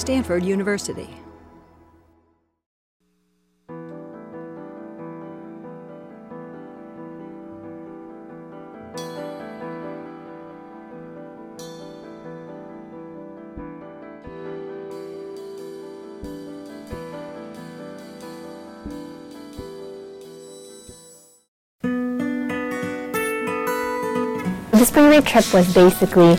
Stanford University. The spring break trip was basically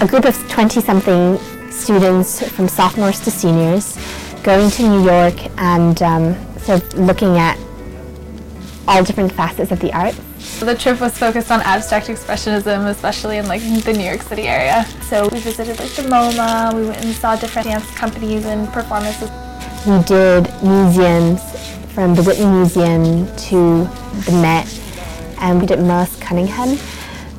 a group of 20-something students from sophomores to seniors going to New York and um, sort of looking at all different facets of the arts. The trip was focused on abstract expressionism, especially in like the New York City area. So we visited like the MoMA, we went and saw different dance companies and performances. We did museums from the Whitney Museum to the Met and we did Merce Cunningham.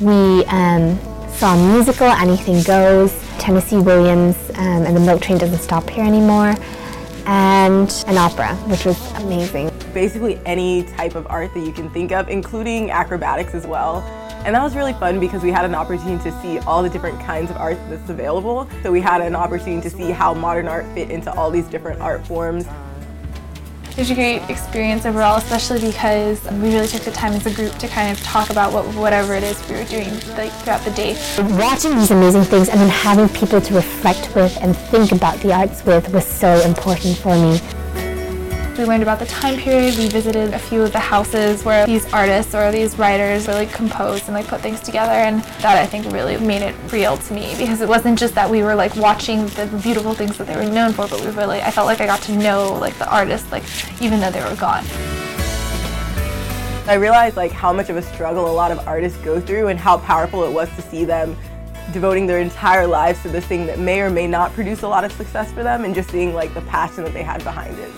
We um, saw a musical, Anything Goes, Tennessee Williams um, and The Milk Train Doesn't Stop Here Anymore, and an opera, which was amazing. Basically any type of art that you can think of, including acrobatics as well. And that was really fun because we had an opportunity to see all the different kinds of art that's available. So we had an opportunity to see how modern art fit into all these different art forms. It was a great experience overall, especially because we really took the time as a group to kind of talk about what, whatever it is we were doing like, throughout the day. Watching these amazing things and then having people to reflect with and think about the arts with was so important for me. We learned about the time period. We visited a few of the houses where these artists or these writers really composed and like put things together and that I think really made it real to me because it wasn't just that we were like watching the beautiful things that they were known for but we really I felt like I got to know like the artists like even though they were gone. I realized like how much of a struggle a lot of artists go through and how powerful it was to see them devoting their entire lives to this thing that may or may not produce a lot of success for them and just seeing like the passion that they had behind it.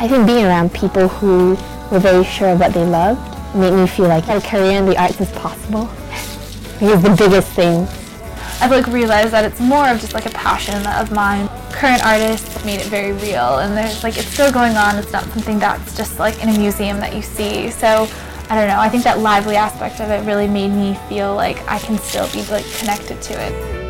I think being around people who were very sure of what they loved made me feel like a career in the arts is possible. Because the biggest thing. I've like realized that it's more of just like a passion of mine. Current artists made it very real and there's like it's still going on. It's not something that's just like in a museum that you see. So I don't know, I think that lively aspect of it really made me feel like I can still be like connected to it.